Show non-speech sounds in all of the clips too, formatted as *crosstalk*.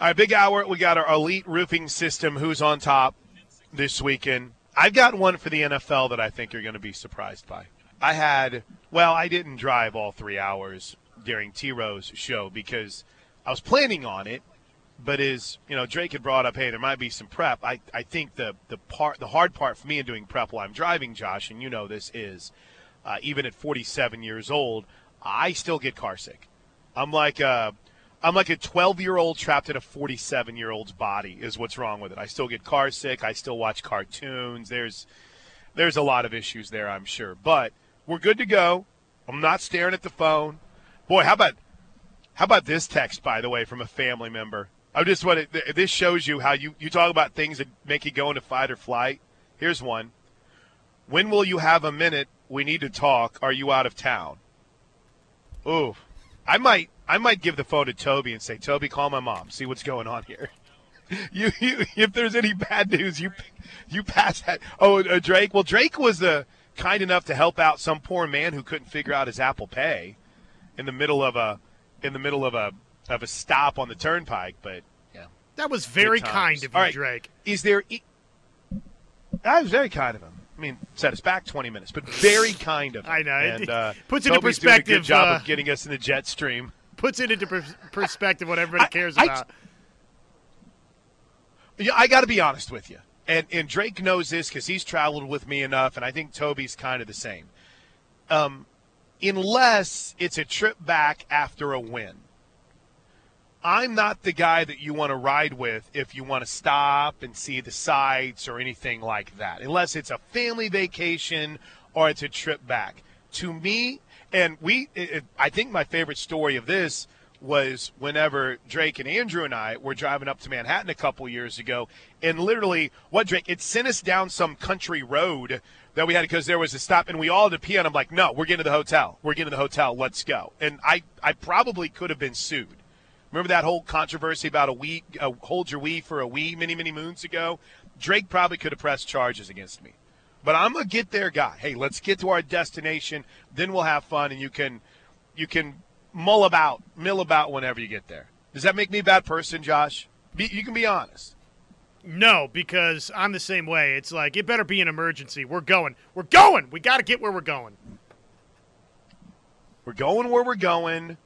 All right, big hour. We got our elite roofing system. Who's on top this weekend? I've got one for the NFL that I think you're going to be surprised by. I had, well, I didn't drive all three hours during T Rose show because I was planning on it. But as you know, Drake had brought up, hey, there might be some prep. I, I think the the part the hard part for me in doing prep while I'm driving, Josh, and you know this is, uh, even at 47 years old, I still get car sick. I'm like a, I'm like a 12 year old trapped in a 47 year old's body is what's wrong with it. I still get car sick. I still watch cartoons. There's there's a lot of issues there, I'm sure, but we're good to go. I'm not staring at the phone. Boy, how about how about this text by the way from a family member? I just want to, this shows you how you you talk about things that make you go into fight or flight. Here's one. When will you have a minute? We need to talk. Are you out of town? Ooh, I might I might give the phone to Toby and say, Toby, call my mom. See what's going on here. *laughs* You, you if there's any bad news, you you pass that. Oh, uh, Drake. Well, Drake was the kind enough to help out some poor man who couldn't figure out his Apple Pay in the middle of a in the middle of a of a stop on the turnpike. But yeah, that was very kind of you, right. Drake. Is there? I was very kind of him. I mean, set us back 20 minutes, but very kind of him. I know. And, uh, puts into Toby's perspective. Doing a good job uh, of getting us in the jet stream. Puts it into per- perspective what everybody cares I, about. I, yeah, I got to be honest with you, and and Drake knows this because he's traveled with me enough, and I think Toby's kind of the same. Um, unless it's a trip back after a win. I'm not the guy that you want to ride with if you want to stop and see the sights or anything like that, unless it's a family vacation or it's a trip back. To me, and we, it, I think my favorite story of this was whenever Drake and Andrew and I were driving up to Manhattan a couple years ago, and literally, what Drake, it sent us down some country road that we had because there was a stop, and we all had to pee, and I'm like, no, we're getting to the hotel. We're getting to the hotel. Let's go. And I, I probably could have been sued Remember that whole controversy about a wee, uh, hold your wee for a wee many, many moons ago? Drake probably could have pressed charges against me. But I'm a get there guy. Hey, let's get to our destination, then we'll have fun, and you can, you can mull about, mill about whenever you get there. Does that make me a bad person, Josh? Be, you can be honest. No, because I'm the same way. It's like it better be an emergency. We're going. We're going. We got to get where we're going. We're going where we're going.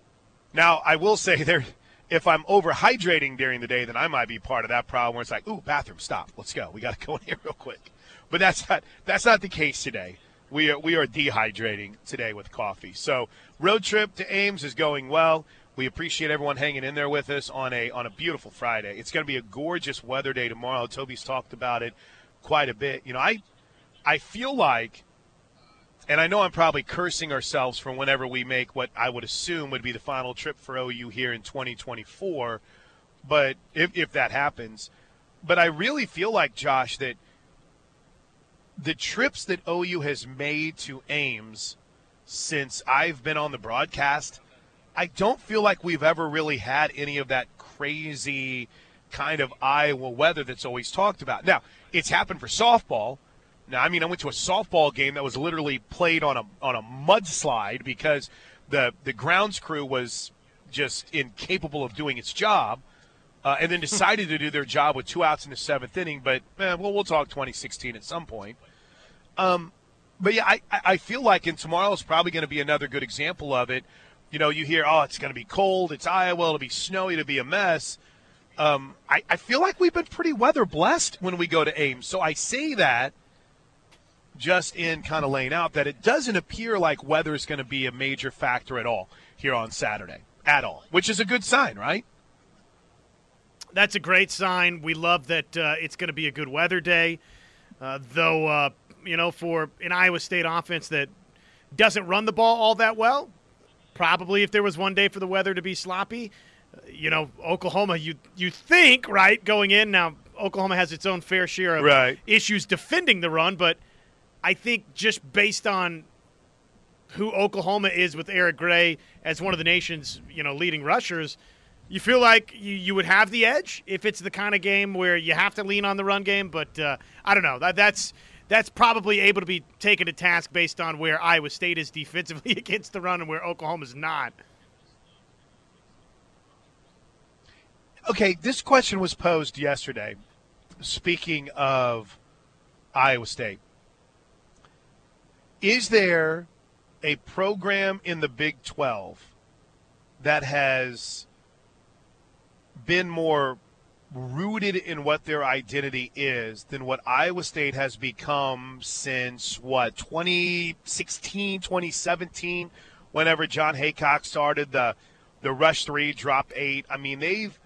Now, I will say *laughs* there if I'm overhydrating during the day, then I might be part of that problem where it's like, ooh, bathroom, stop, let's go, we got to *laughs* go in here real quick. But that's not that's not the case today. We are we are dehydrating today with coffee. So road trip to Ames is going well. We appreciate everyone hanging in there with us on a on a beautiful Friday. It's going to be a gorgeous weather day tomorrow. Toby's talked about it quite a bit. You know, I I feel like and I know I'm probably cursing ourselves for whenever we make what I would assume would be the final trip for OU here in 2024, but if, if that happens, but I really feel like Josh that the trips that OU has made to Ames since I've been on the broadcast, I don't feel like we've ever really had any of that crazy kind of Iowa weather that's always talked about. Now, it's happened for softball now, I mean, I went to a softball game that was literally played on a on a mudslide because the the grounds crew was just incapable of doing its job, uh, and then decided to do their job with two outs in the seventh inning. But well, we'll talk 2016 at some point. Um, but yeah, I I feel like in tomorrow is probably going to be another good example of it. You know, you hear, oh, it's going to be cold, it's Iowa, it'll be snowy, it'll be a mess. Um, I, I feel like we've been pretty weather blessed when we go to Ames. So I say that just in kind of laying out that it doesn't appear like weather is going to be a major factor at all here on Saturday, at all, which is a good sign, right? That's a great sign. We love that uh, it's going to be a good weather day. Uh, though, uh, you know, for an Iowa State offense that doesn't run the ball all that well, probably if there was one day for the weather to be sloppy, uh, you know, Oklahoma, you you think right going in now. Oklahoma has its own fair share of right. issues defending the run, but I think just based on who Oklahoma is with Eric Gray as one of the nation's you know leading rushers, you feel like you, you would have the edge if it's the kind of game where you have to lean on the run game. But uh, I don't know that that's that's probably able to be taken to task based on where Iowa State is *laughs* defensively *laughs* against the run and where Oklahoma's not. Okay, this question was posed yesterday. Speaking of Iowa State, is there a program in the Big 12 that has been more rooted in what their identity is than what Iowa State has become since what 2016, 2017 whenever Jon Heacock started the the rush 3 drop 8. I mean, they've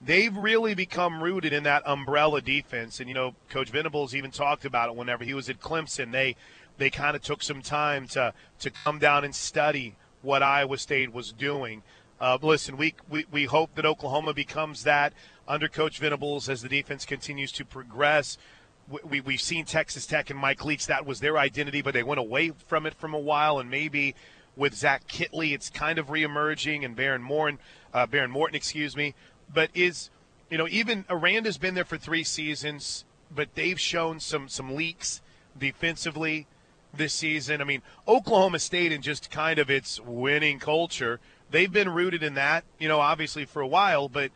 they've really become rooted in that umbrella defense and you know coach Venables even talked about it whenever he was at Clemson. They they kind of took some time to to come down and study what Iowa State was doing. Uh, listen, we, we, we hope that Oklahoma becomes that under Coach Venables as the defense continues to progress. We, we, have seen Texas Tech and Mike Leach, that was their identity, but they went away from it from a while. And maybe with Zach Kittley, it's kind of reemerging, and Behren Morton, uh, Behren Morton, excuse me. But is, you know, even Aranda's been there for three seasons, but they've shown some, some leaks defensively this season. I mean, Oklahoma State and just kind of its winning culture – they've been rooted in that, you know, obviously for a while. But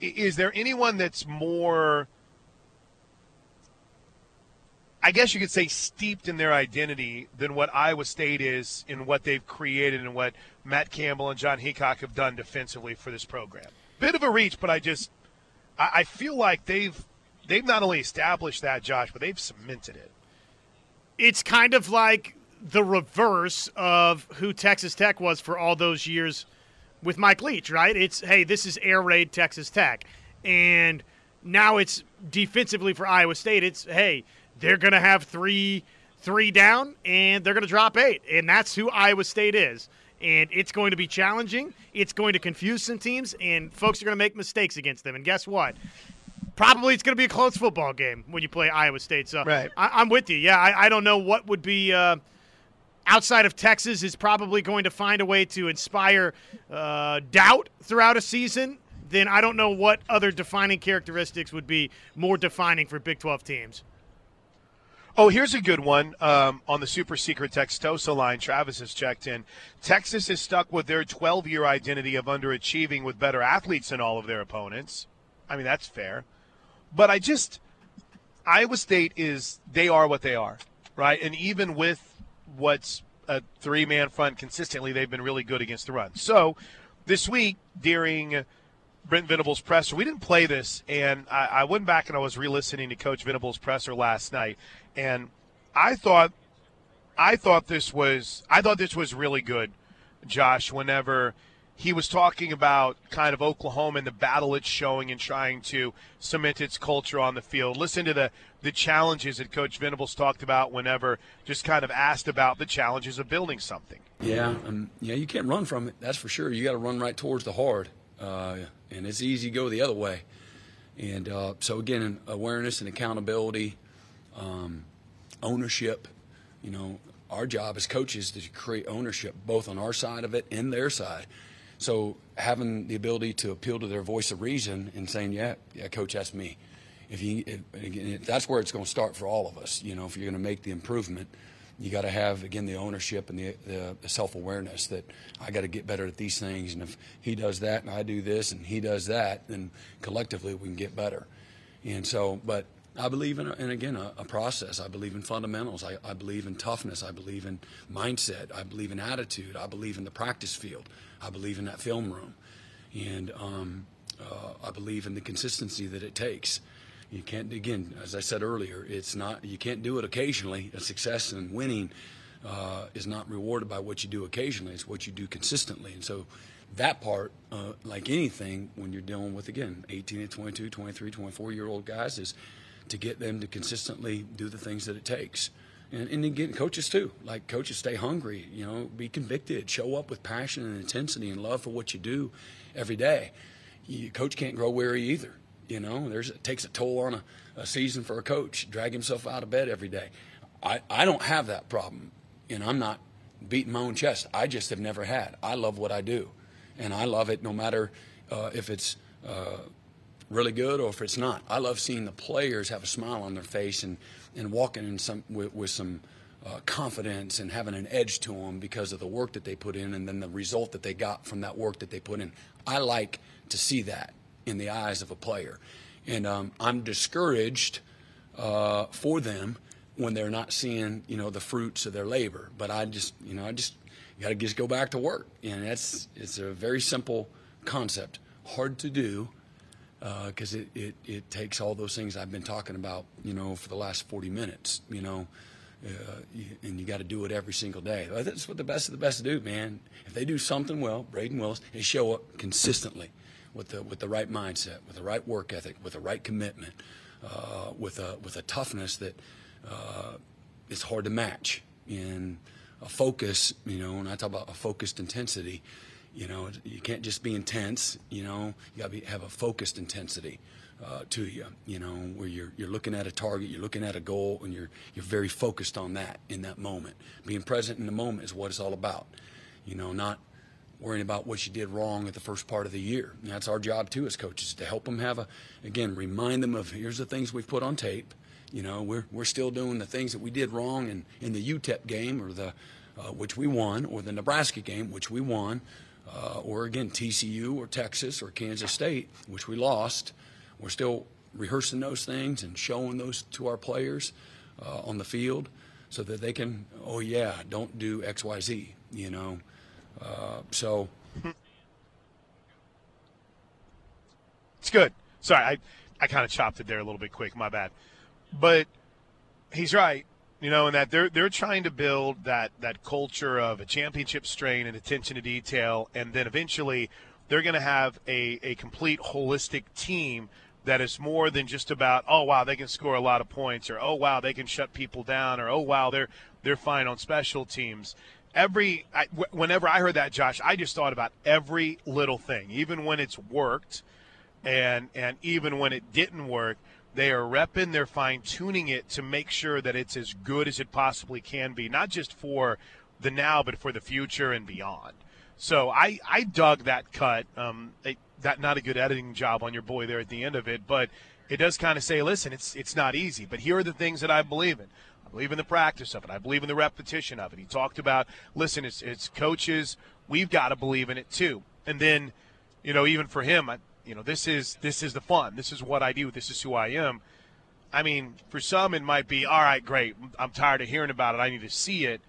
is there anyone that's more, I guess you could say, steeped in their identity than what Iowa State is in what they've created and what Matt Campbell and Jon Heacock have done defensively for this program? Bit of a reach, but I just, I feel like they've they've not only established that, Josh, but they've cemented it. It's kind of like the reverse of who Texas Tech was for all those years with Mike Leach, right? It's hey, this is air raid Texas Tech, and now it's defensively for Iowa State. It's hey, they're going to have three three down and they're going to drop eight, and that's who Iowa State is. And it's going to be challenging. It's going to confuse some teams, and folks are going to make mistakes against them. And guess what? Probably it's going to be a close football game when you play Iowa State. So right. I, am with you. Yeah, I, I, don't know what would be. Uh, outside of Texas is probably going to find a way to inspire uh, doubt throughout a season, then I don't know what other defining characteristics would be more defining for Big 12 teams. Oh, here's a good one um, on the super secret Textosa line. Travis has checked in. Texas is stuck with their 12 year identity of underachieving with better athletes than all of their opponents. I mean, that's fair. But I just, Iowa State is, they are what they are, right? And even with what's a three man front consistently, they've been really good against the run. So this week during Brent Venables' presser, we didn't play this, and I, I went back and I was re listening to Coach Venables' presser last night, and I thought. I thought this was I thought this was really good, Josh. Whenever he was talking about kind of Oklahoma and the battle it's showing and trying to cement its culture on the field. Listen to the the challenges that Coach Venables talked about whenever just kind of asked about the challenges of building something. Yeah, um, yeah, you can't run from it. That's for sure. You got to run right towards the hard, uh, and it's easy to go the other way. And uh, so again, awareness and accountability, um, ownership. You know, our job as coaches is to create ownership both on our side of it and their side. So having the ability to appeal to their voice of reason and saying, "Yeah, yeah, coach, that's me." If you, if, again, that's where it's going to start for all of us. You know, if you're going to make the improvement, you got to have again the ownership and the, the, the self awareness that I got to get better at these things. And if he does that and I do this and he does that, then collectively we can get better. And so, but I believe in, in again, a, a, process. I believe in fundamentals. I, I, believe in toughness. I believe in mindset. I believe in attitude. I believe in the practice field. I believe in that film room. And um, uh, I believe in the consistency that it takes. You can't, again, as I said earlier, it's not, you can't do it occasionally. A success and winning uh, is not rewarded by what you do occasionally, it's what you do consistently. And so that part, uh, like anything, when you're dealing with, again, 18 to 22, 23, 24 year old guys, is to get them to consistently do the things that it takes. And, and again, coaches too. Like coaches, stay hungry. You know, be convicted. Show up with passion and intensity and love for what you do every day. You, coach can't grow weary either. You know, there's it takes a toll on a, a season for a coach. Drag himself out of bed every day. I, I don't have that problem, and I'm not beating my own chest. I just have never had. I love what I do, and I love it no matter uh, if it's uh, really good or if it's not. I love seeing the players have a smile on their face and, and walking in some with, with some uh, confidence and having an edge to them because of the work that they put in and then the result that they got from that work that they put in. I like to see that. in the eyes of a player. And um, I'm discouraged uh, for them when they're not seeing, you know, the fruits of their labor. But I just, you know, I just got to just go back to work. And that's it's a very simple concept, hard to do because uh, it, it, it takes all those things I've been talking about, you know, for the last 40 minutes, you know, uh, and you got to do it every single day. That's what the best of the best do, man. If they do something well, Brayden Willis, they show up consistently with the with the right mindset, with the right work ethic, with the right commitment, uh, with a with a toughness that uh, it's hard to match in a focus. You know, when I talk about a focused intensity, you know, you can't just be intense. You know, you got to have a focused intensity. Uh, to you, you know, where you're you're looking at a target, you're looking at a goal, and you're you're very focused on that in that moment. Being present in the moment is what it's all about. You know, not worrying about what you did wrong at the first part of the year. And that's our job too as coaches to help them have a, again, remind them of here's the things we've put on tape. You know, we're, we're still doing the things that we did wrong in, in the UTEP game or the, uh, which we won, or the Nebraska game, which we won, uh, or again, TCU or Texas or Kansas State, which we lost. We're still rehearsing those things and showing those to our players uh, on the field so that they can, oh, yeah, don't do X, Y, Z, you know. Uh, so it's good. Sorry, I I kind of chopped it there a little bit quick. My bad. But he's right. You know, and that they're they're trying to build that that culture of a championship strain and attention to detail, and then eventually they're going to have a, a complete holistic team that is more than just about oh wow they can score a lot of points or oh wow they can shut people down or oh wow they're they're fine on special teams every I, whenever I heard that, Josh, I just thought about every little thing, even when it's worked, and and even when it didn't work. They are repping, they're fine tuning it to make sure that it's as good as it possibly can be, not just for the now, but for the future and beyond. So I, I dug that cut. Um, it, that not a good editing job on your boy there at the end of it, but it does kind of say, listen, it's it's not easy, but here are the things that I believe in. I believe in the practice of it. I believe in the repetition of it. He talked about, listen, it's, it's coaches. We've got to believe in it too. And then, you know, even for him, I, you know, this is this is the fun. This is what I do. This is who I am. I mean, for some, it might be, all right, great. I'm tired of hearing about it. I need to see it.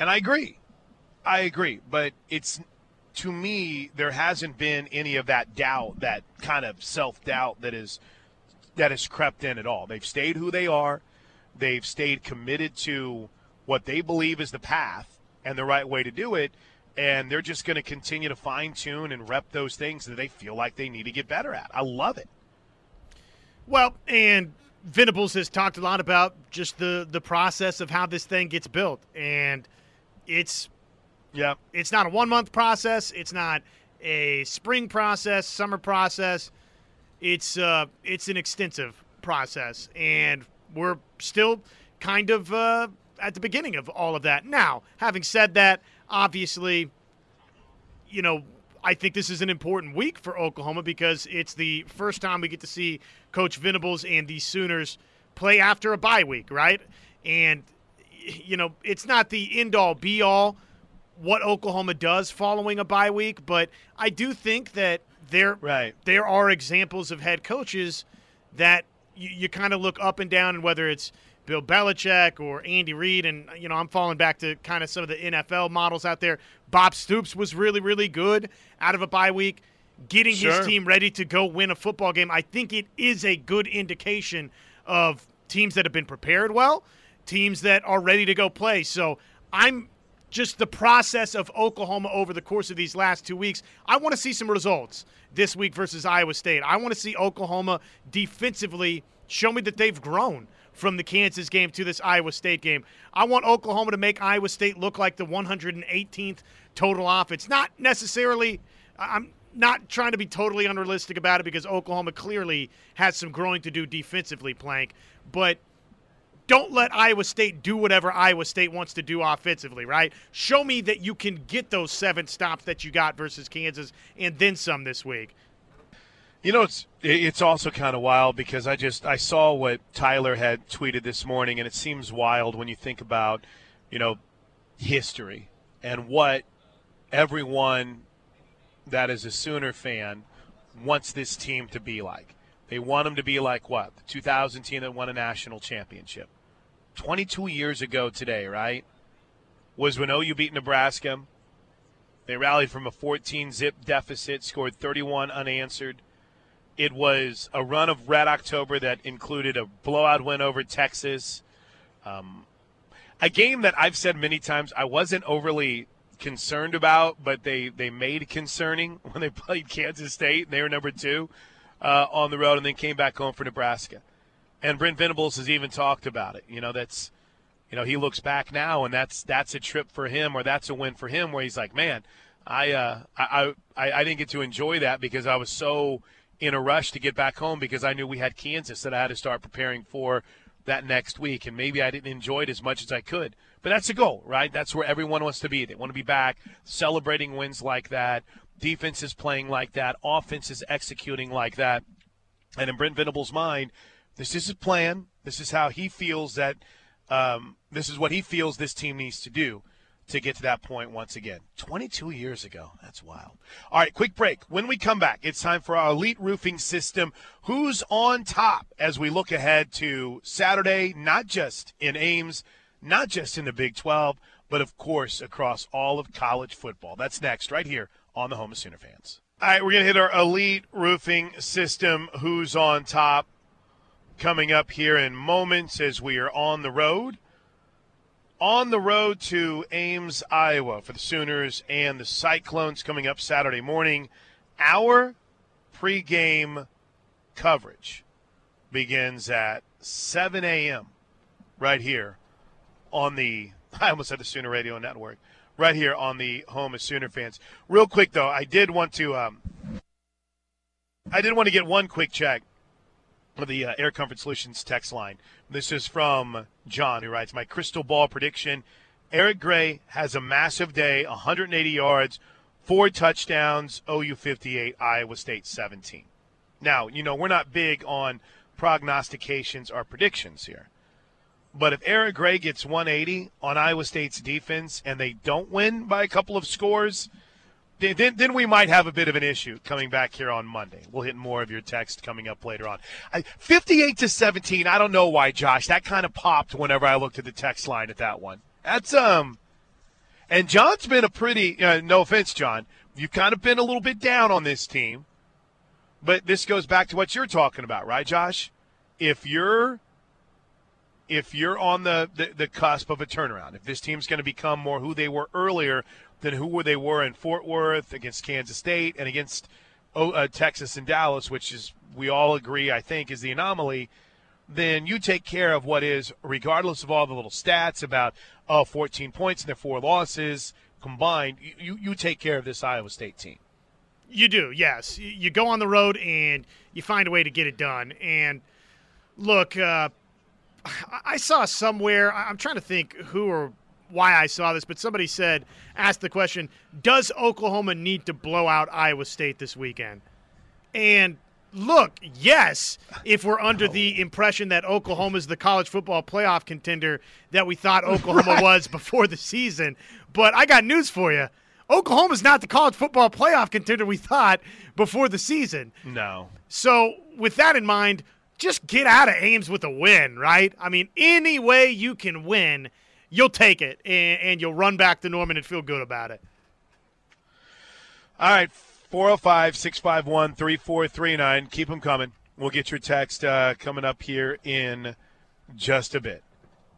And I agree. I agree. But it's, to me, there hasn't been any of that doubt, that kind of self doubt that is that has crept in at all. They've stayed who they are. They've stayed committed to what they believe is the path and the right way to do it. And they're just going to continue to fine tune and rep those things that they feel like they need to get better at. I love it. Well, and Venables has talked a lot about just the the process of how this thing gets built, and it's yeah, it's not a one month process. It's not a spring process, summer process. It's uh, it's an extensive process, and we're still kind of uh, at the beginning of all of that. Now, having said that, obviously, you know, I think this is an important week for Oklahoma because it's the first time we get to see Coach Venables and the Sooners play after a bye week, right? And, you know, it's not the end all be all what Oklahoma does following a bye week, but I do think that there, right. there are examples of head coaches that you, you kind of look up and down, and whether it's Bill Belichick or Andy Reid, and you know I'm falling back to kind of some of the NFL models out there. Bob Stoops was really, really good out of a bye week, getting sure. his team ready to go win a football game. I think it is a good indication of teams that have been prepared well, teams that are ready to go play. So I'm just the process of Oklahoma over the course of these last two weeks. I want to see some results this week versus Iowa State. I want to see Oklahoma defensively show me that they've grown from the Kansas game to this Iowa State game. I want Oklahoma to make Iowa State look like the 118th total offense. Not necessarily, I'm not trying to be totally unrealistic about it because Oklahoma clearly has some growing to do defensively, Plank, but – don't let Iowa State do whatever Iowa State wants to do offensively, right? Show me that you can get those seven stops that you got versus Kansas and then some this week. You know, it's it's also kind of wild because I just I saw what Tyler had tweeted this morning, and it seems wild when you think about, you know, history and what everyone that is a Sooner fan wants this team to be like. They want them to be like what? The 2000 team that won a national championship. 22 years ago today, right? Was when OU beat Nebraska. They rallied from a 14 zip deficit, scored 31 unanswered. It was a run of Red October that included a blowout win over Texas. Um, a game that I've said many times I wasn't overly concerned about, but they, they made concerning *laughs* when they played Kansas State. And they were number two uh, on the road and then came back home for Nebraska. And Brent Venables has even talked about it. You know, that's you know, he looks back now and that's that's a trip for him or that's a win for him where he's like, Man, I uh I I, I didn't get to enjoy that because I was so in a rush to get back home because I knew we had Kansas that I had to start preparing for that next week and maybe I didn't enjoy it as much as I could. But that's the goal, right? That's where everyone wants to be. They want to be back celebrating wins like that. Defense is playing like that. Offense is executing like that. And in Brent Venables' mind, this is his plan. This is how he feels that um, this is what he feels this team needs to do to get to that point once again. 22 years ago. That's wild. All right, quick break. When we come back, it's time for our elite roofing system. Who's on top as we look ahead to Saturday, not just in Ames, not just in the Big 12, but of course across all of college football. That's next, right here on the Home of Sooner Fans. All right, we're going to hit our elite roofing system. Who's on top? Coming up here in moments as we are on the road on the road to Ames, Iowa for the Sooners and the Cyclones coming up Saturday morning. Our pregame coverage begins at 7 a.m. right here on the, *laughs* I almost said the Sooner Radio Network, right here on the home of Sooner fans. Real quick, though, I did want to, um, I did want to get one quick check of the uh, Air Comfort Solutions text line. This is from John, who writes, My crystal ball prediction Eric Gray has a massive day, 180 yards, four touchdowns, OU 58, Iowa State 17. Now, you know, we're not big on prognostications or predictions here. But if Eric Gray gets 180 on Iowa State's defense and they don't win by a couple of scores – then, then we might have a bit of an issue coming back here on Monday. We'll hit more of your text coming up later on. I, 58 to 17. I don't know why, Josh. That kind of popped whenever I looked at the text line at that one. That's um, and John's been a pretty. Uh, no offense, John. You've kind of been a little bit down on this team, but this goes back to what you're talking about, right, Josh? If you're if you're on the, the, the cusp of a turnaround, if this team's going to become more who they were earlier than who they were in Fort Worth against Kansas State and against uh, Texas and Dallas, which is we all agree I think is the anomaly. Then you take care of what is, regardless of all the little stats about oh, 14 points and their four losses combined. You you take care of this Iowa State team. You do, yes. You go on the road and you find a way to get it done. And look, uh, I saw somewhere. I'm trying to think who or why I saw this, but somebody said, asked the question, does Oklahoma need to blow out Iowa State this weekend? And look, yes, if we're under the impression that Oklahoma is the college football playoff contender that we thought *laughs* Oklahoma right. was before the season. But I got news for you. Oklahoma's not the college football playoff contender we thought before the season. No. So, with that in mind, just get out of Ames with a win, right? I mean, any way you can win – you'll take it and, and you'll run back to Norman and feel good about it. All right, 405 651 3439. Keep them coming. We'll get your text uh, coming up here in just a bit.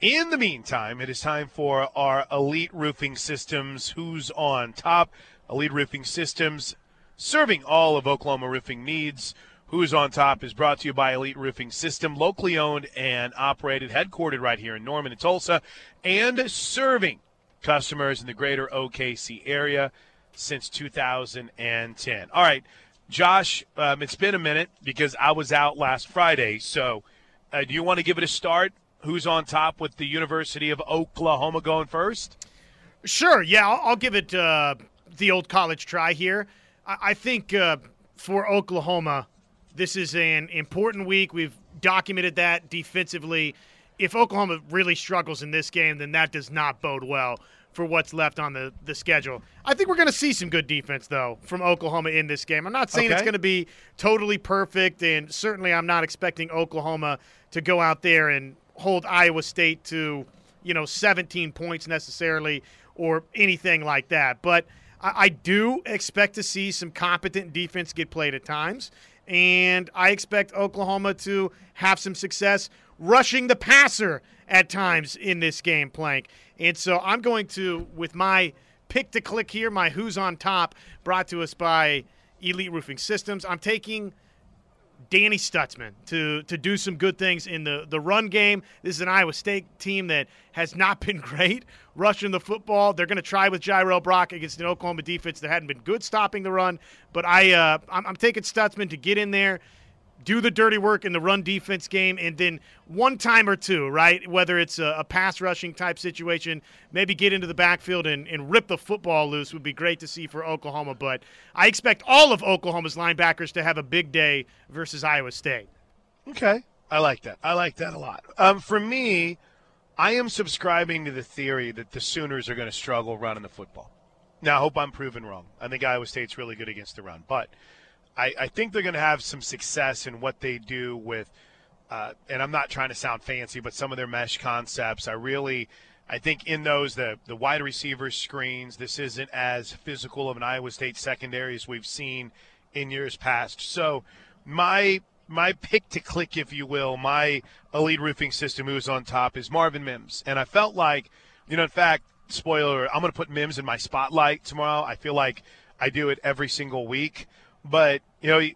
In the meantime, it is time for our Elite Roofing Systems Who's on Top. Elite Roofing Systems serving all of Oklahoma roofing needs. Who's on Top is brought to you by Elite Roofing System, locally owned and operated, headquartered right here in Norman and Tulsa, and serving customers in the greater OKC area since 2010. All right, Josh, um, it's been a minute because I was out last Friday. So, uh, do you want to give it a start? Who's on top with the University of Oklahoma going first? Sure. Yeah, I'll, I'll give it uh, the old college try here. I, I think uh, for Oklahoma this is an important week. We've documented that defensively. If Oklahoma really struggles in this game, then that does not bode well for what's left on the, the schedule. I think we're going to see some good defense, though, from Oklahoma in this game. I'm not saying it's going to be totally perfect, and certainly I'm not expecting Oklahoma to go out there and hold Iowa State to, you know, 17 points necessarily or anything like that. But I, I do expect to see some competent defense get played at times, and I expect Oklahoma to have some success rushing the passer at times in this game, Plank. And so I'm going to, with my pick to click here, my Who's on Top, brought to us by Elite Roofing Systems, I'm taking Danny Stutsman to to do some good things in the, the run game. This is an Iowa State team that has not *laughs* been great rushing the football. They're going to try with Jirehl Brock against an Oklahoma defense that hadn't been good stopping the run. But I uh, I'm, I'm taking Stutsman to get in there, do the dirty work in the run defense game, and then one time or two, right? Whether it's a, a pass rushing type situation, maybe get into the backfield and, and rip the football loose would be great to see for Oklahoma. But I expect all of Oklahoma's linebackers to have a big day versus Iowa State. Okay. I like that. I like that a lot. Um, for me, I am subscribing to the theory that the Sooners are going to struggle running the football. Now, I hope I'm proven wrong. I think Iowa State's really good against the run, but I, I think they're going to have some success in what they do with, uh, and I'm not trying to sound fancy, but some of their mesh concepts. I really, I think in those the the wide receiver screens. This isn't as physical of an Iowa State secondary as we've seen in years past. So my my pick to click, if you will, my elite roofing system who's on top is Marvin Mims, and I felt like, you know, in fact, spoiler, I'm going to put Mims in my spotlight tomorrow. I feel like I do it every single week, but you know,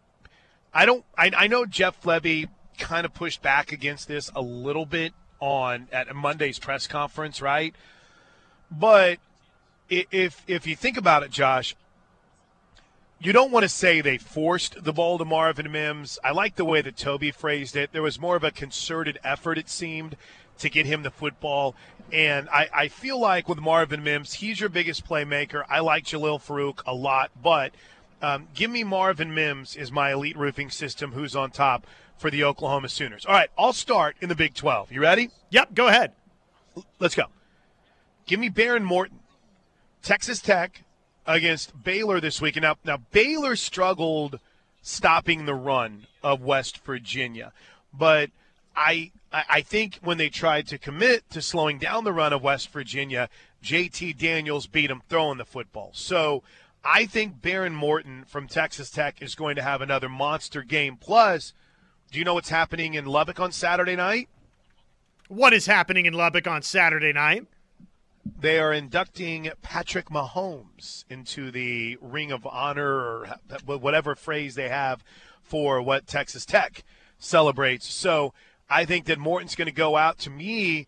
I don't. I, I know Jeff Lebby kind of pushed back against this a little bit on at Monday's press conference, right? But if if you think about it, Josh, you don't want to say they forced the ball to Marvin Mims. I like the way that Toby phrased it. There was more of a concerted effort, it seemed, to get him the football. And I, I feel like with Marvin Mims, he's your biggest playmaker. I like Jalil Farooq a lot, but um, give me Marvin Mims is my elite roofing system. Who's on top for the Oklahoma Sooners? All right, I'll start in the Big 12. You ready? Yep, go ahead. Let's go. Give me Behren Morton, Texas Tech against Baylor this week. And now, now Baylor struggled stopping the run of West Virginia, but I I I think when they tried to commit to slowing down the run of West Virginia, JT Daniels beat them throwing the football. So I think Behren Morton from Texas Tech is going to have another monster game. Plus, do you know what's happening in Lubbock on Saturday night? What is happening in Lubbock on Saturday night? they are inducting Patrick Mahomes into the Ring of Honor or whatever phrase they have for what Texas Tech celebrates. So I think that Morton's going to go out to me.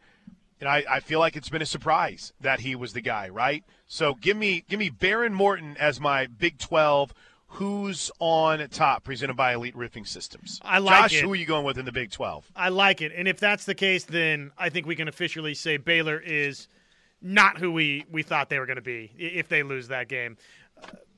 And I, I feel like it's been a surprise that he was the guy, right? So give me give me Behren Morton as my Big Twelve. Who's on top? Presented by Elite Roofing Systems. I like Josh, it. who are you going with in the Big Twelve? I like it. And if that's the case, then I think we can officially say Baylor is not who we, we thought they were going to be if they lose that game.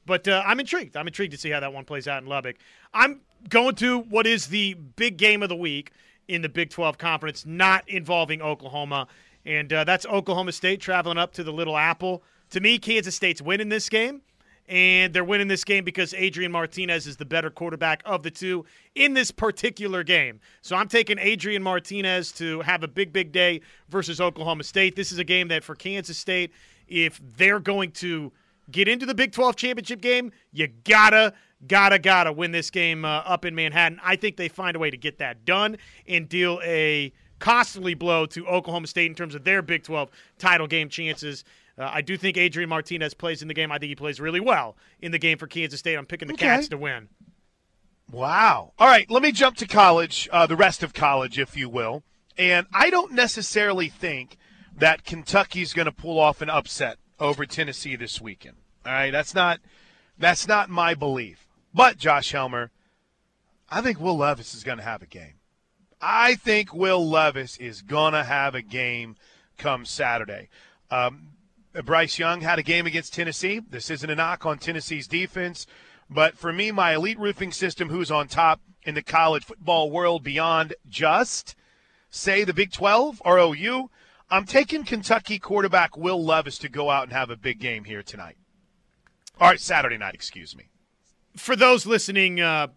But uh, I'm intrigued. I'm intrigued to see how that one plays out in Lubbock. I'm going to what is the big game of the week in the Big 12 Conference, not involving Oklahoma. And uh, that's Oklahoma State traveling up to the Little Apple. To me, Kansas State's winning this game. And they're winning this game because Adrian Martinez is the better quarterback of the two in this particular game. So I'm taking Adrian Martinez to have a big, big day versus Oklahoma State. This is a game that for Kansas State, if they're going to get into the Big 12 championship game, you gotta, gotta, gotta win this game uh, up in Manhattan. I think they find a way to get that done and deal a costly blow to Oklahoma State in terms of their Big 12 title game chances. Uh, I do think Adrian Martinez plays in the game. I think he plays really well in the game for Kansas State. I'm picking the Okay. Cats to win. Wow. All right, let me jump to college, uh, the rest of college, if you will. And I don't necessarily think that Kentucky's going to pull off an upset over Tennessee this weekend. All right, that's not that's not my belief. But Josh Helmer, I think Will Levis is going to have a game. I think Will Levis is going to have a game come Saturday. Um, Bryce Young had a game against Tennessee. This isn't a knock on Tennessee's defense, but for me, my elite roofing system, who's on top in the college football world beyond just, say, the Big 12 or OU, I'm taking Kentucky quarterback Will Levis to go out and have a big game here tonight. All right, Saturday night, excuse me. For those listening uh,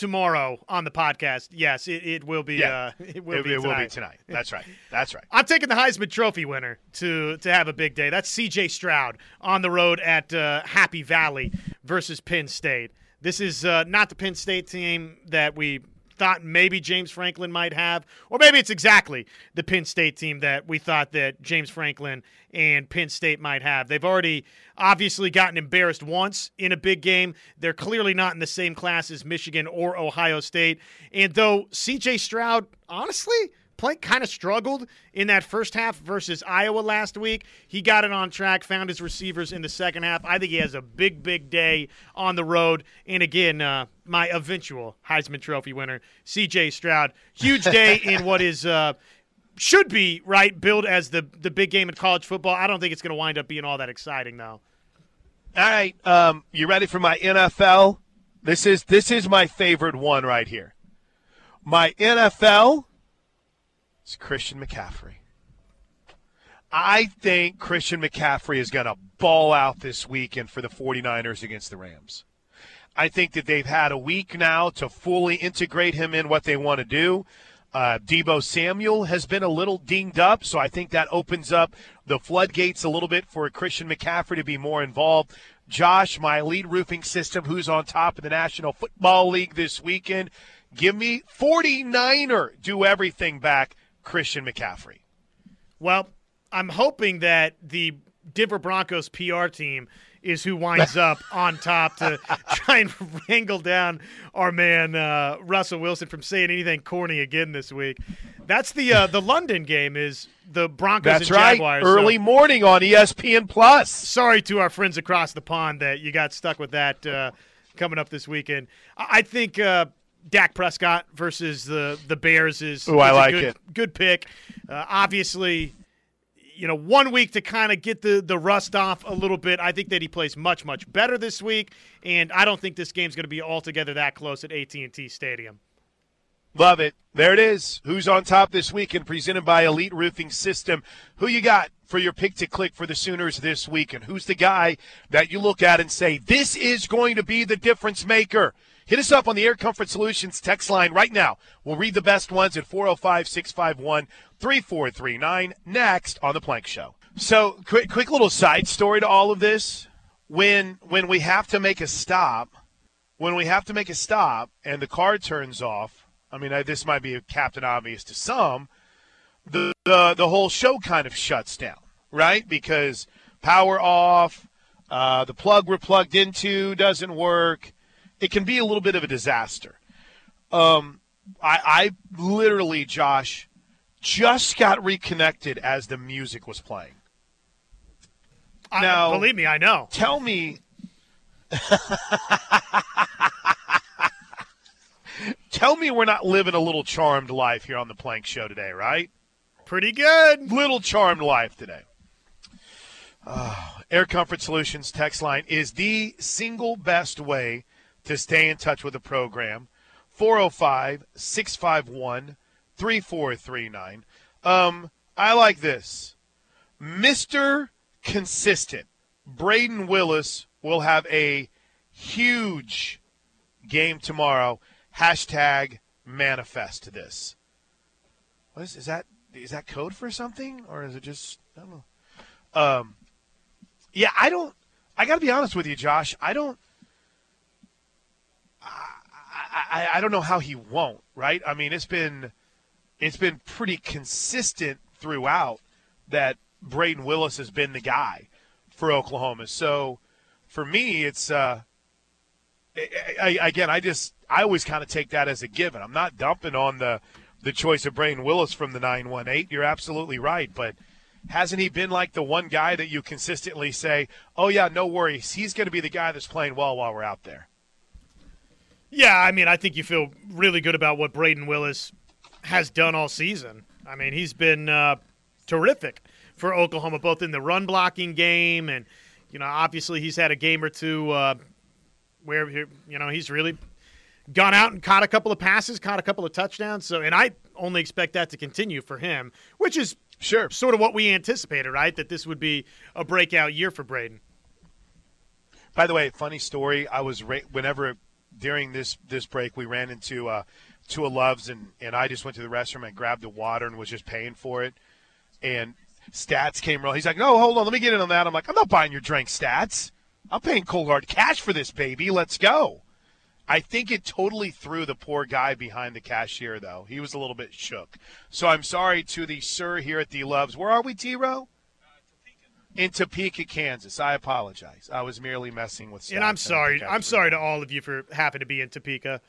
tomorrow on the podcast, yes, it, it will be. Yeah. Uh, it will It, be. it will tonight. be tonight. That's right. That's right. *laughs* I'm taking the Heisman Trophy winner to to have a big day. That's C.J. Stroud on the road at uh, Happy Valley versus Penn State. This is uh, not the Penn State team that we thought maybe James Franklin might have, or maybe it's exactly the Penn State team that we thought that James Franklin and Penn State might have. They've already obviously gotten embarrassed once in a big game. They're clearly not in the same class as Michigan or Ohio State. And though C.J. Stroud, honestly, play kind of struggled in that first half versus Iowa last week. He got it on track, found his receivers in the second half. I think he has a big, big day on the road. And again, uh, my eventual Heisman Trophy winner, C.J. Stroud, huge day *laughs* in what is. Uh, should be right billed as the the big game in college football. I don't think it's going to wind up being all that exciting though. All right, um, you ready for my NFL? This is this is my favorite one right here. My NFL is Christian McCaffrey. I think Christian McCaffrey is going to ball out this weekend for the 49ers against the Rams. I think that they've had a week now to fully integrate him in what they want to do. Uh, Deebo Samuel has been a little dinged up, so I think that opens up the floodgates a little bit for Christian McCaffrey to be more involved. Josh, my lead roofing system, who's on top of the National Football League this weekend, give me 49er do everything back, Christian McCaffrey. Well, I'm hoping that the Denver Broncos PR team is who winds *laughs* up on top to try and wrangle down our man uh, Russell Wilson from saying anything corny again this week. That's the uh, the London game is the Broncos That's and right. Jaguars. Early So morning on ESPN Plus. sorry to our friends across the pond that you got stuck with that uh, coming up this weekend. I I think uh, Dak Prescott versus the the Bears is, Ooh, I like a good, it. good pick. Uh, obviously, you know, one week to kind of get the, the rust off a little bit. I think that he plays much, much better this week, and I don't think this game's going to be altogether that close at AT&T Stadium. Love it. There it is. Who's on top this weekend? Presented by Elite Roofing System. Who you got for your pick to click for the Sooners this weekend? Who's the guy that you look at and say, this is going to be the difference maker? Hit us up on the Air Comfort Solutions text line right now. We'll read the best ones at 405 651 3439 next on The Plank Show. So, quick, quick little side story to all of this. When, when we have to make a stop, when we have to make a stop and the car turns off, I mean, I, this might be captain obvious to some, the, the the whole show kind of shuts down, right? Because power off, uh, the plug we're plugged into doesn't work. It can be a little bit of a disaster. Um, I, I literally, Josh, just got reconnected as the music was playing. I- Now- believe me, I know. Tell me. *laughs* Tell me we're not living a little charmed life here on the Plank Show today, right? Pretty good. Little charmed life today. Uh, Air Comfort Solutions text line is the single best way to stay in touch with the program. 405 651 3439. Um, I like this. Mr. Consistent, Brayden Willis will have a huge game tomorrow. Hashtag manifest this. What is, is that? Is that code for something, or is it just I don't know? Um, yeah, I don't. I got to be honest with you, Josh. I don't. I, I, don't know how he won't. Right? I mean, it's been it's been pretty consistent throughout that Brayden Willis has been the guy for Oklahoma. So for me, it's uh, I, I, again, I just I always kind of take that as a given. I'm not dumping on the the choice of Brayden Willis from the 918. You're absolutely right, but hasn't he been like the one guy that you consistently say, "Oh yeah, no worries, he's going to be the guy that's playing well while we're out there." Yeah, I mean, I think you feel really good about what Brayden Willis has done all season. I mean, he's been uh, terrific for Oklahoma, both in the run blocking game and, you know, obviously he's had a game or two uh, where, you know, he's really gone out and caught a couple of passes, caught a couple of touchdowns. So, and I only expect that to continue for him, which is Sure. sort of what we anticipated, right? That this would be a breakout year for Brayden. By the way, funny story. I was ra- whenever during this this break we ran into uh, two of Loves and and I just went to the restroom and grabbed the water and was just paying for it. And Stats came around. He's like, "No, hold on, let me get in on that." I'm like, "I'm not buying your drink, Stats. I'm paying cold hard cash for this baby. Let's go." I think it totally threw the poor guy behind the cashier, though. He was a little bit shook. So I'm sorry to the sir here at the Loves. Where are we, T Row? In Topeka, Kansas. I apologize. I was merely messing with. And I'm sorry. I'm sorry to all of you for having to be in Topeka.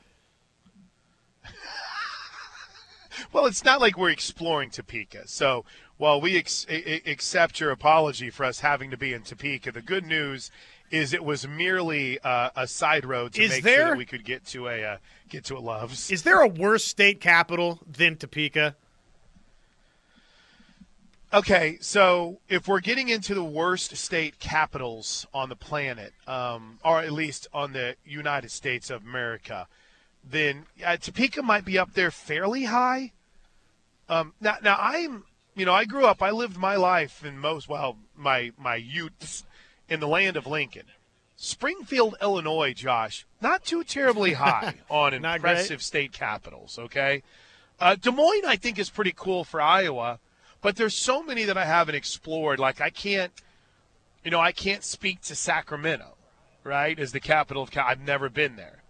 *laughs* Well, it's not like we're exploring Topeka. So while we ex- a- accept your apology for us having to be in Topeka, the good news is it was merely uh, a side road to Is make sure there- that we could get to a uh, get to a Loves. Is there a worse state capital than Topeka? Okay, so if we're getting into the worst state capitals on the planet, um, or at least on the United States of America, then uh, Topeka might be up there fairly high. Um, now, now I'm, you know, I grew up, I lived my life in most, well, my my youth in the land of Lincoln. Springfield, Illinois, Josh, not too terribly *laughs* high on Not great. impressive state capitals. Okay, uh, Des Moines, I think, is pretty cool for Iowa, but there's so many that I haven't explored. Like I can't, you know, I can't speak to Sacramento, right, as the capital of. Cal- I've never been there.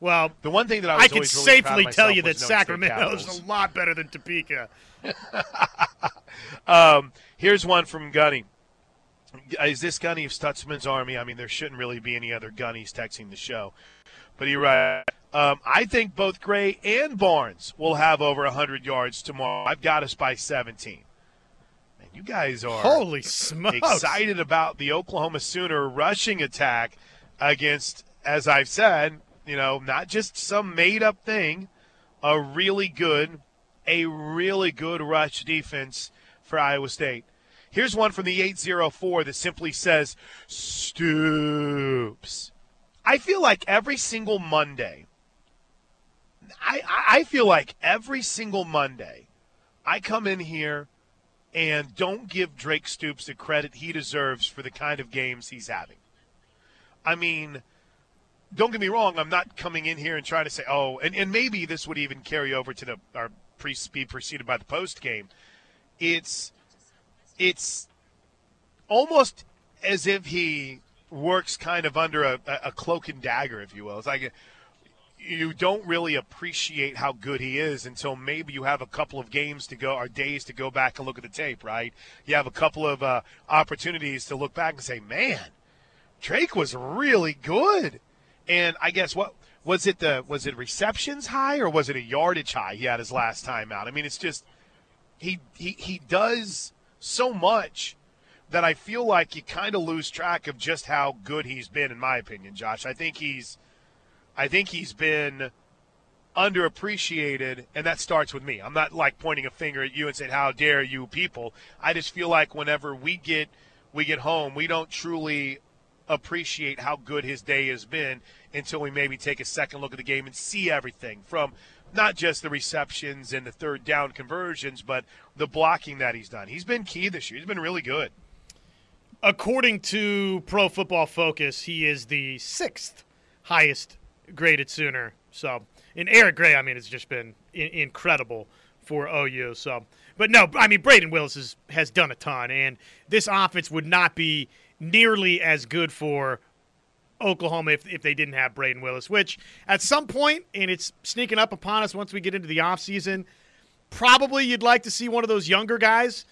Well, The one thing that I was I can really safely tell you that Sacramento is a lot better than Topeka. *laughs* Um, here's one from Gunny. Is this Gunny of Stutsman's Army? I mean, there shouldn't really be any other Gunnies texting the show. But you're right. Um, I think both Gray and Barnes will have over 100 yards tomorrow. I've got us by 17. Man, you guys are Holy smokes! excited about the Oklahoma Sooner rushing attack against, as I've said, you know, not just some made up thing, a really good, a really good rush defense for Iowa State. Here's one from the 804 that simply says, Stoops. I feel like every single Monday, I, I feel like every single Monday, I come in here and don't give Drake Stoops the credit he deserves for the kind of games he's having. I mean, don't get me wrong, I'm not coming in here and trying to say, oh, and, and maybe this would even carry over to the our pre be preceded by the post game. It's it's almost as if he works kind of under a, a cloak and dagger, if you will. It's like you don't really appreciate how good he is until maybe you have a couple of games to go or days to go back and look at the tape, right? You have a couple of uh, opportunities to look back and say, man, Drake was really good. And I guess what was it the was it receptions high or was it a yardage high he had his last time out? I mean, it's just he he he does so much that I feel like you kind of lose track of just how good he's been in my opinion, Josh. I think he's I think he's been underappreciated and that starts with me. I'm not like pointing a finger at you and saying how dare you people. I just feel like whenever we get we get home, we don't truly appreciate how good his day has been until we maybe take a second look at the game and see everything from not just the receptions and the third down conversions, but the blocking that he's done. He's been key this year. He's been really good. According to Pro Football Focus, he is the sixth highest graded Sooner. So, and Eric Gray, I mean, it's just been incredible for OU. So, but no, I mean, Brayden Willis has, has done a ton, and this offense would not be nearly as good for Oklahoma if, if they didn't have Brayden Willis, which at some point, and it's sneaking up upon us once we get into the offseason, probably you'd like to see one of those younger guys,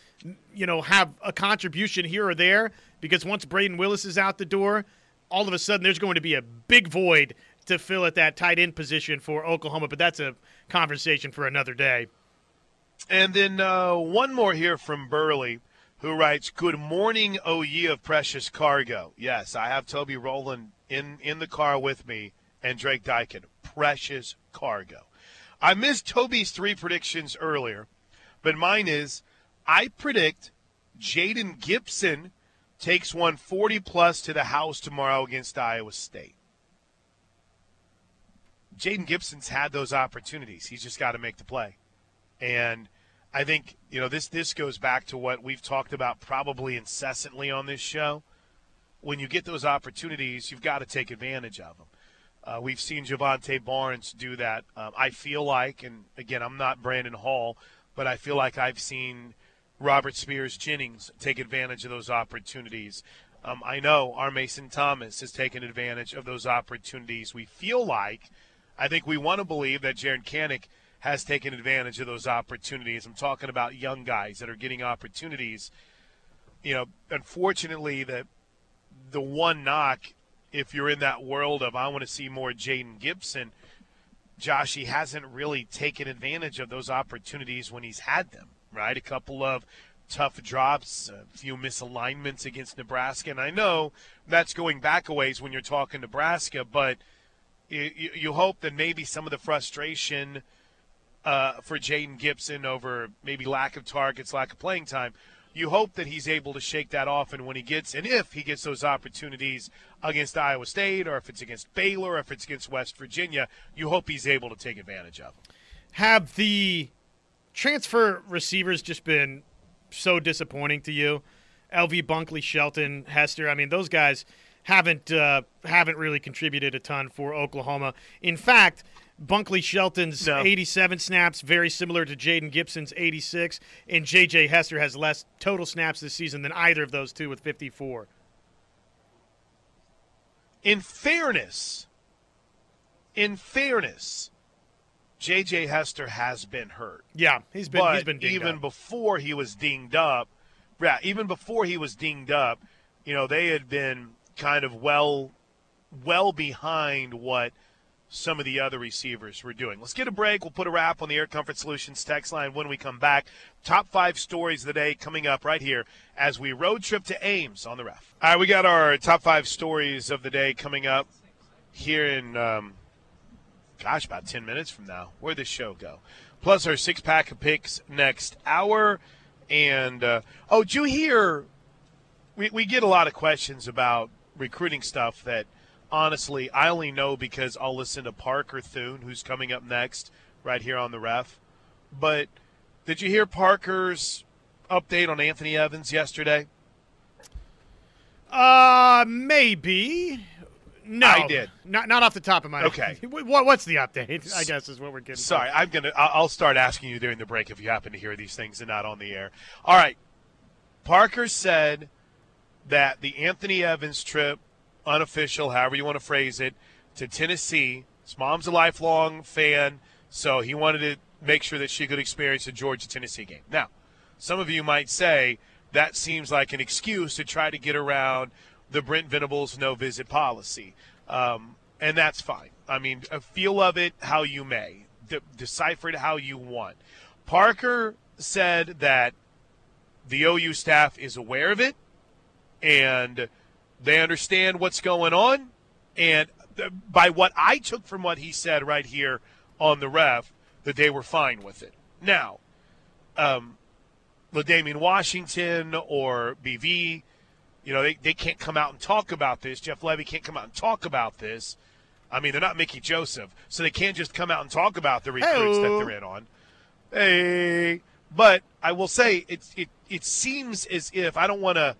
you know, have a contribution here or there because once Brayden Willis is out the door, all of a sudden there's going to be a big void to fill at that tight end position for Oklahoma. But that's a conversation for another day. And then uh, one more here from Burley, who writes, "Good morning, O ye of precious cargo." Yes, I have Toby Rowland in in the car with me, and Drake Dykin. Precious cargo. I missed Toby's three predictions earlier, but mine is, I predict Jayden Gibson takes 140 plus to the house tomorrow against Iowa State. Jayden Gibson's had those opportunities. He's just got to make the play. And I think, you know, this this goes back to what we've talked about probably incessantly on this show. When you get those opportunities, you've got to take advantage of them. Uh, we've seen Jovantae Barnes do that. Um, I feel like, and again, I'm not Brandon Hall, but I feel like I've seen Robert Spears Jennings take advantage of those opportunities. Um, I know our Mason Thomas has taken advantage of those opportunities. We feel like, I think we want to believe that Jaren Kanak has taken advantage of those opportunities. I'm talking about young guys that are getting opportunities. You know, unfortunately, the the one knock, if you're in that world of I want to see more Jayden Gibson, Josh, he hasn't really taken advantage of those opportunities when he's had them. Right, a couple of tough drops, a few misalignments against Nebraska, and I know that's going back a ways when you're talking Nebraska, but you, you hope that maybe some of the frustration uh, for Jayden Gibson over maybe lack of targets, lack of playing time. You hope that he's able to shake that off, and when he gets, and if he gets those opportunities against Iowa State, or if it's against Baylor, or if it's against West Virginia, you hope he's able to take advantage of them. Have the transfer receivers just been so disappointing to you? LV Bunkley, Shelton, Hester. I mean, those guys haven't uh, haven't really contributed a ton for Oklahoma. In fact, Bunkley Shelton's no. 87 snaps, very similar to Jayden Gibson's 86, and J.J. Hester has less total snaps this season than either of those two with 54. In fairness, in fairness, J.J. Hester has been hurt. Yeah, he's been. But he's been even up. before he was dinged up. Yeah, even before he was dinged up, you know they had been kind of well, well behind what some of the other receivers were doing. Let's get a break. We'll put a wrap on the Air Comfort Solutions text line when we come back. Top five stories of the day coming up right here as we road trip to Ames on the ref. All right, we got our top five stories of the day coming up here in, um, gosh, about 10 minutes from now. Where'd this show go? Plus our six pack of picks next hour. And, uh, oh, did you hear? We, we get a lot of questions about recruiting stuff that – honestly, I only know because I'll listen to Parker Thune, who's coming up next, right here on the ref. But did you hear Parker's update on Anthony Evans yesterday? Uh, maybe. No, I did. Not not off the top of my head. Okay. *laughs* What, what's the update? I guess is what we're getting. Sorry, I'm gonna. I'll start asking you during the break if you happen to hear these things and not on the air. All right. Parker said that the Anthony Evans trip unofficial, however you want to phrase it, to Tennessee. His mom's a lifelong fan, so he wanted to make sure that she could experience a Georgia Tennessee game. Now, some of you might say that seems like an excuse to try to get around the Brent Venables no visit policy. Um, and that's fine. I mean, feel of it how you may, De- decipher it how you want. Parker said that the OU staff is aware of it and they understand what's going on. And by what I took from what he said right here on the ref, that they were fine with it. Now, um, L'Damian Washington or BV, you know, they, they can't come out and talk about this. Jeff Lebby can't come out and talk about this. I mean, they're not Mickey Joseph, so they can't just come out and talk about the recruits Hey-o. that they're in on. Hey, but I will say it it it seems as if I don't want to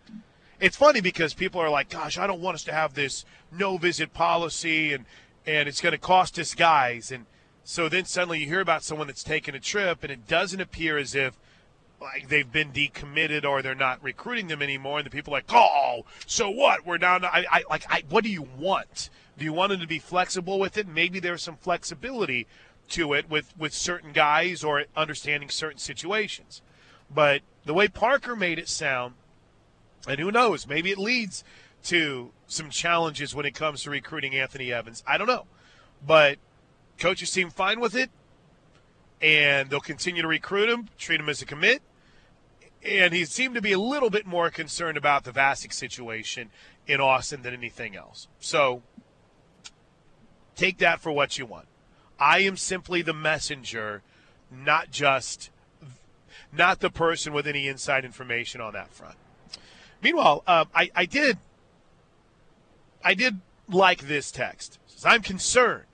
it's funny because people are like, "Gosh, I don't want us to have this no visit policy, and and it's going to cost us guys." And so then suddenly you hear about someone that's taken a trip, and it doesn't appear as if like they've been decommitted or they're not recruiting them anymore. And the people are like, "Oh, so what? We're down." I, I like, I, what do you want? Do you want them to be flexible with it? Maybe there's some flexibility to it with with certain guys or understanding certain situations. But the way Parker made it sound and who knows? Maybe it leads to some challenges when it comes to recruiting Anthony Evans. I don't know. But coaches seem fine with it, and they'll continue to recruit him, treat him as a commit. And he seemed to be a little bit more concerned about the Vasek situation in Austin than anything else. So take that for what you want. I am simply the messenger, not just not the person with any inside information on that front. Meanwhile, uh, I, I did I did like this text. Says, I'm concerned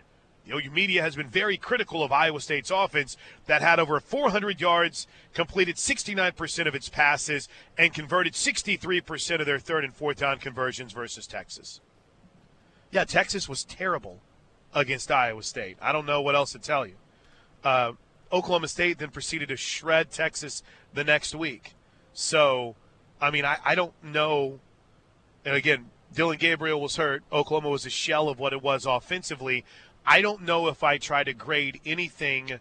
The your media has been very critical of Iowa State's offense that had over 400 yards, completed 69% of its passes, and converted 63% of their third and fourth down conversions versus Texas. Yeah, Texas was terrible against Iowa State. I don't know what else to tell you. Uh, Oklahoma State then proceeded to shred Texas the next week. So, I mean, I, I don't know. And again, Dillon Gabriel was hurt. Oklahoma was a shell of what it was offensively. I don't know if I try to grade anything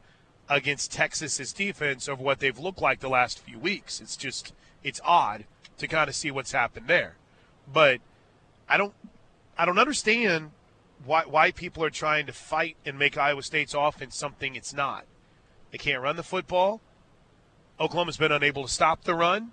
against Texas's defense over what they've looked like the last few weeks. It's just it's odd to kind of see what's happened there. But I don't I don't understand why why people are trying to fight and make Iowa State's offense something it's not. They can't run the football. Oklahoma's been unable to stop the run.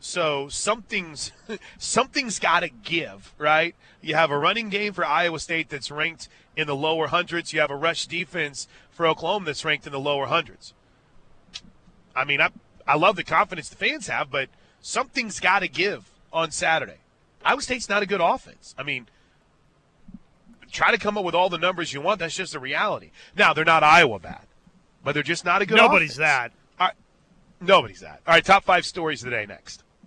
So something's *laughs* something's got to give, right? You have a running game for Iowa State that's ranked in the lower hundreds. You have a rush defense for Oklahoma that's ranked in the lower hundreds. I mean, I I love the confidence the fans have, but something's got to give on Saturday. Iowa State's not a good offense. I mean, try to come up with all the numbers you want. That's just the reality. Now they're not Iowa bad, but they're just not a good. Nobody's offense. that. Nobody's that. All right, top five stories today next.